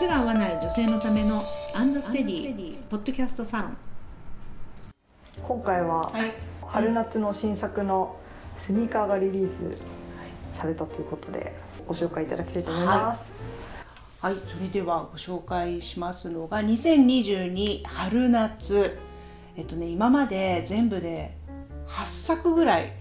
靴が合わない女性のためのアンドステディポッドキャストサロン。今回ははい。春夏の新作のスニーカーがリリースされたということでご紹介いただきたいと思います。はい、それではご紹介しますのが2022春夏。えっとね今まで全部で8作ぐらいはい。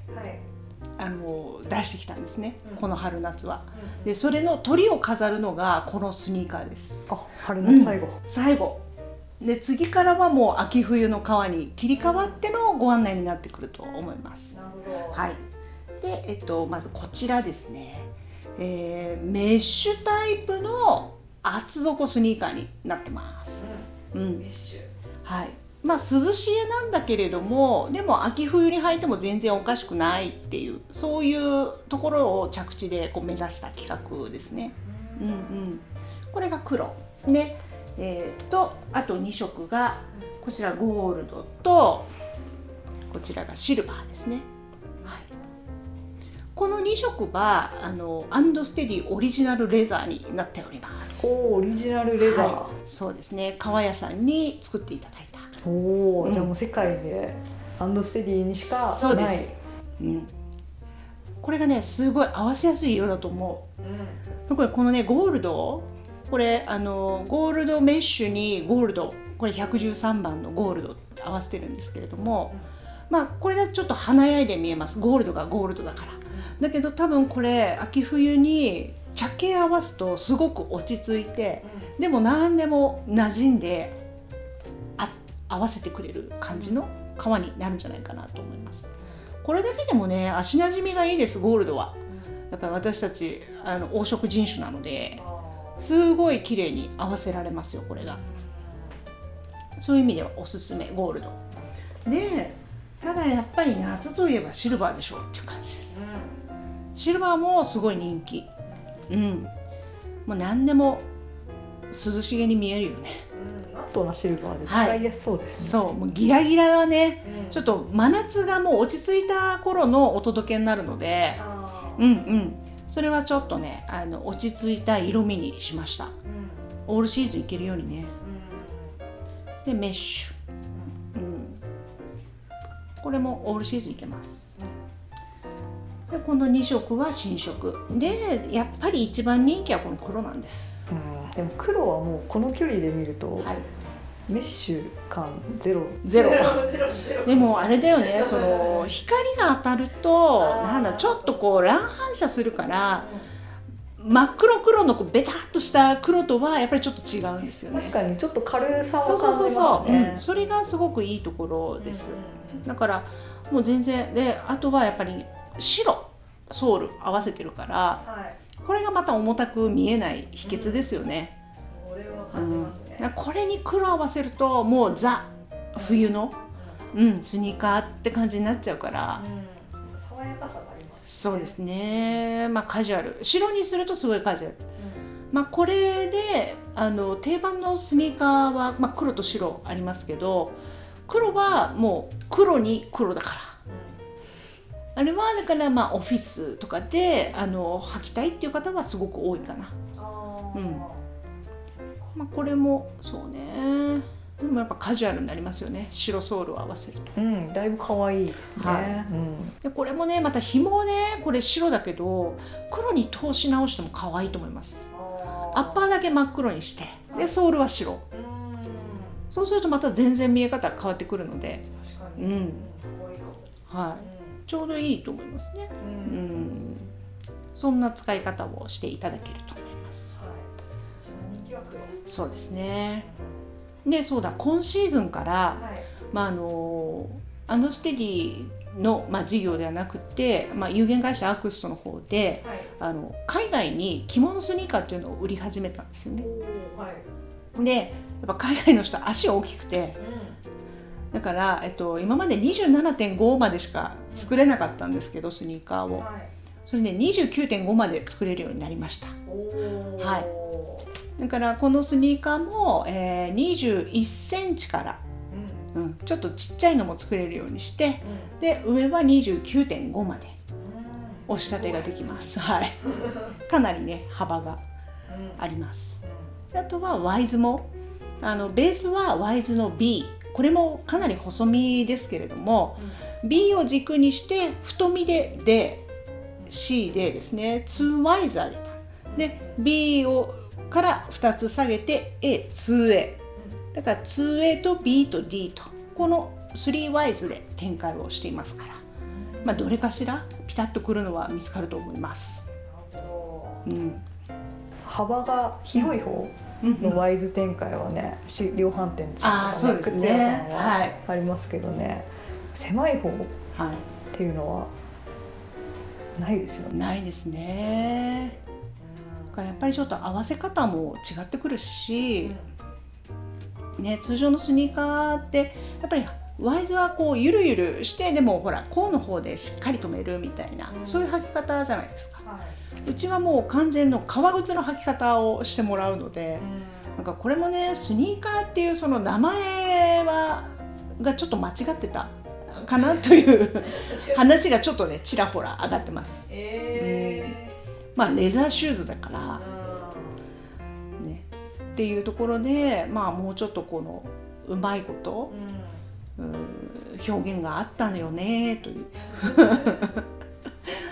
あの出してきたんですね、この春夏は。でそれの鳥を飾るのがこのスニーカーです。あ、春夏最後。最後で次からはもう秋冬の革に切り替わってのご案内になってくると思います。るほはい。で、えっと、まずこちらですね。えーメッシュタイプの厚底スニーカーになってます。うん。メッシュ。はい。まあ涼しげなんだけれども、でも秋冬に履いても全然おかしくないっていうそういうところを着地でこう目指した企画ですね。うんうん。これが黒ね。えー、とあと2色がこちらゴールドとこちらがシルバーですね。はい。この2色はあのアンドステディオリジナルレザーになっております。おお、オリジナルレザー。はい、そうですね革屋さんに作っていただいたおお、うん。じゃあもう世界でアンドステディにしかそうでない。す、うん、これがねすごい合わせやすい色だと思う。これこのねゴールドこれあのゴールドメッシュにゴールドこれ113番のゴールド合わせてるんですけれども、まあこれだとちょっと華やいで見えます。ゴールドがゴールドだから、だけど多分これ秋冬に茶系合わすとすごく落ち着いて、でも何でも馴染んであ合わせてくれる感じの革になるんじゃないかなと思います。これだけでもね足なじみがいいですゴールドは。やっぱり私たちあの黄色人種なのですごい綺麗に合わせられますよこれが。そういう意味ではおすすめゴールド。でただやっぱり夏といえばシルバーでしょうっていう感じです。シルバーもすごい人気。うん。もう何でも涼しげに見えるよね。マットなシルバーで使いやすそうですね。そうもうギラギラはね。うん。ちょっと真夏がもう落ち着いた頃のお届けになるので。うんうん。それはちょっとねあの落ち着いた色味にしました。うん。オールシーズンいけるようにね。うん。でメッシュ、うん、これもオールシーズンいけます。でこの2色は新色。でやっぱり一番人気はこの黒なんです、うんでも黒はもうこの距離で見ると、はい、メッシュ感ゼロ。ゼロ。ゼロ ゼロでもあれだよね その光が当たるとなんだちょっとこう乱反射するから真っ黒黒のこうベタっとした黒とはやっぱりちょっと違うんですよね。確かにちょっと軽さそうを感じそうそうそう、ますねうん、それがすごくいいところです、うん。だからもう全然であとはやっぱり白ソール合わせてるからはいこれがまた重たく見えない秘訣ですよね、それはう感じんますね、だからこれに黒合わせるともうザ冬の、うん、スニーカーって感じになっちゃうから、うん。爽やかさがありますそうですね。まあカジュアル。白にするとすごいカジュアル。まあこれであの定番のスニーカーは、まあ、黒と白ありますけど黒はもう黒に黒だからあれはだからまあオフィスとかであの履きたいっていう方はすごく多いかな、あうん。まあ、これもそうね。でもやっぱカジュアルになりますよね。白ソールを合わせると。うん、だいぶ可愛いですね、はうん。でこれもねまた紐ねこれ白だけど黒に通し直しても可愛いと思います。アッパーだけ真っ黒にしてでソールは白。うん。そうするとまた全然見え方変わってくるので、確かに、うん。はい、ちょうどいいと思いますね。うん。うん。そんな使い方をしていただけると思います。はい。そうですね。でそうだ今シーズンから、はい。まああのアンドステディの、まあ、事業ではなくて、まあ、有限会社アクストの方ではい。あの海外に着物スニーカーっていうのを売り始めたんですよね。はい。でやっぱ海外の人足大きくてだから、えっと、今まで27.5までしか作れなかったんですけどスニーカーを。はい。それで29.5まで作れるようになりました。はい。だからこのスニーカーも、えー、21センチから、うん。うん、ちょっとちっちゃいのも作れるようにしてうん。で上は29.5までうん。押し立てができます。はい。かなりね幅がうん。あります。あとはワイズも。あのベースはワイズの B これもかなり細身ですけれども、うん、B を軸にして太身で D C でですね 2Y ズ上げた。で B をから2つ下げて A2A だから 2A と B と D とこの 3Y ズで展開をしていますから、まあ、どれかしらピタッとくるのは見つかると思います。うん、幅が広い方、のワイズ展開はね量販店とかね靴屋さんはありますけどね、狭い方っていうのはないですよね。ないですね。やっぱりちょっと合わせ方も違ってくるし、ね、通常のスニーカーってやっぱりワイズはこうゆるゆるしてでもほら甲の方でしっかり止めるみたいな、うん、そういう履き方じゃないですか、はい、うちはもう完全の革靴の履き方をしてもらうので、うん、なんかこれもねスニーカーっていうその名前はがちょっと間違ってたかなという 話がちょっとねちらほら上がってます、えー、うん、まあレザーシューズだから、ね、っていうところでまあもうちょっとこのうまいこと、表現があったのよねという。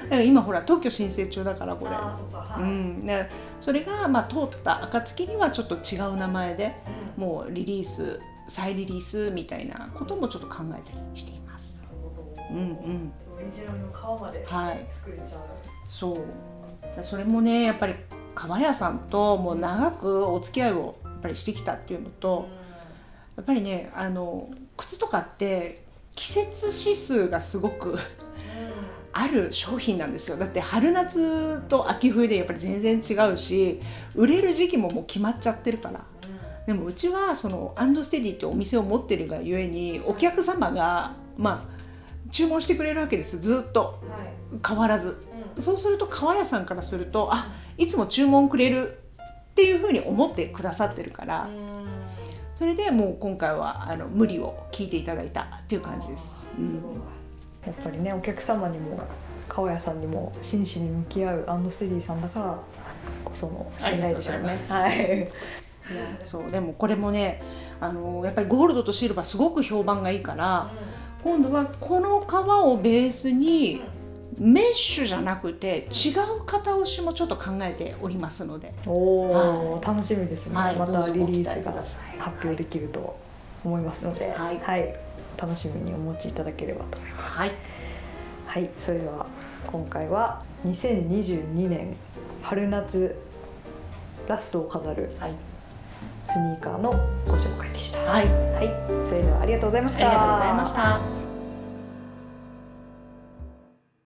だから今ほら特許申請中だからこれ。うん、ね、それがまあ通った暁にはちょっと違う名前で、うん、もうリリース再リリースみたいなこともちょっと考えたりしています。うんうん、オリジナルの皮まで作れちゃう、はい、そう。それもねやっぱり革屋さんともう長くお付き合いをやっぱりしてきたっていうのと、うん。やっぱりねあの靴とかって季節指数がすごくある商品なんですよ。だって春夏と秋冬でやっぱり全然違うし売れる時期ももう決まっちゃってるから、でもうちはそのアンドステディってお店を持ってるがゆえにお客様がまあ注文してくれるわけですずっと、変わらず、そうすると革屋さんからするとあいつも注文くれるっていうふうに思ってくださってるから。それでもう今回はあの無理を聞いていただいたっていう感じです。うん、やっぱりねお客様にも川屋さんにも真摯に向き合うアンドステディさんだからこその信頼でしょうね。はい。そうでもこれもねあのやっぱりゴールドとシルバーすごく評判がいいから、うん、今度はこの革をベースに、うんメッシュじゃなくて違う型押しもちょっと考えておりますので。おお、はい、楽しみですね、はい、またリリースが発表できると思いますので、はい、はい、楽しみにお持ちいただければと思います。はい、はい、それでは今回は2022年春夏ラストを飾る、はい、スニーカーのご紹介でした。はい、はい、それではありがとうございました。ありがとうございました。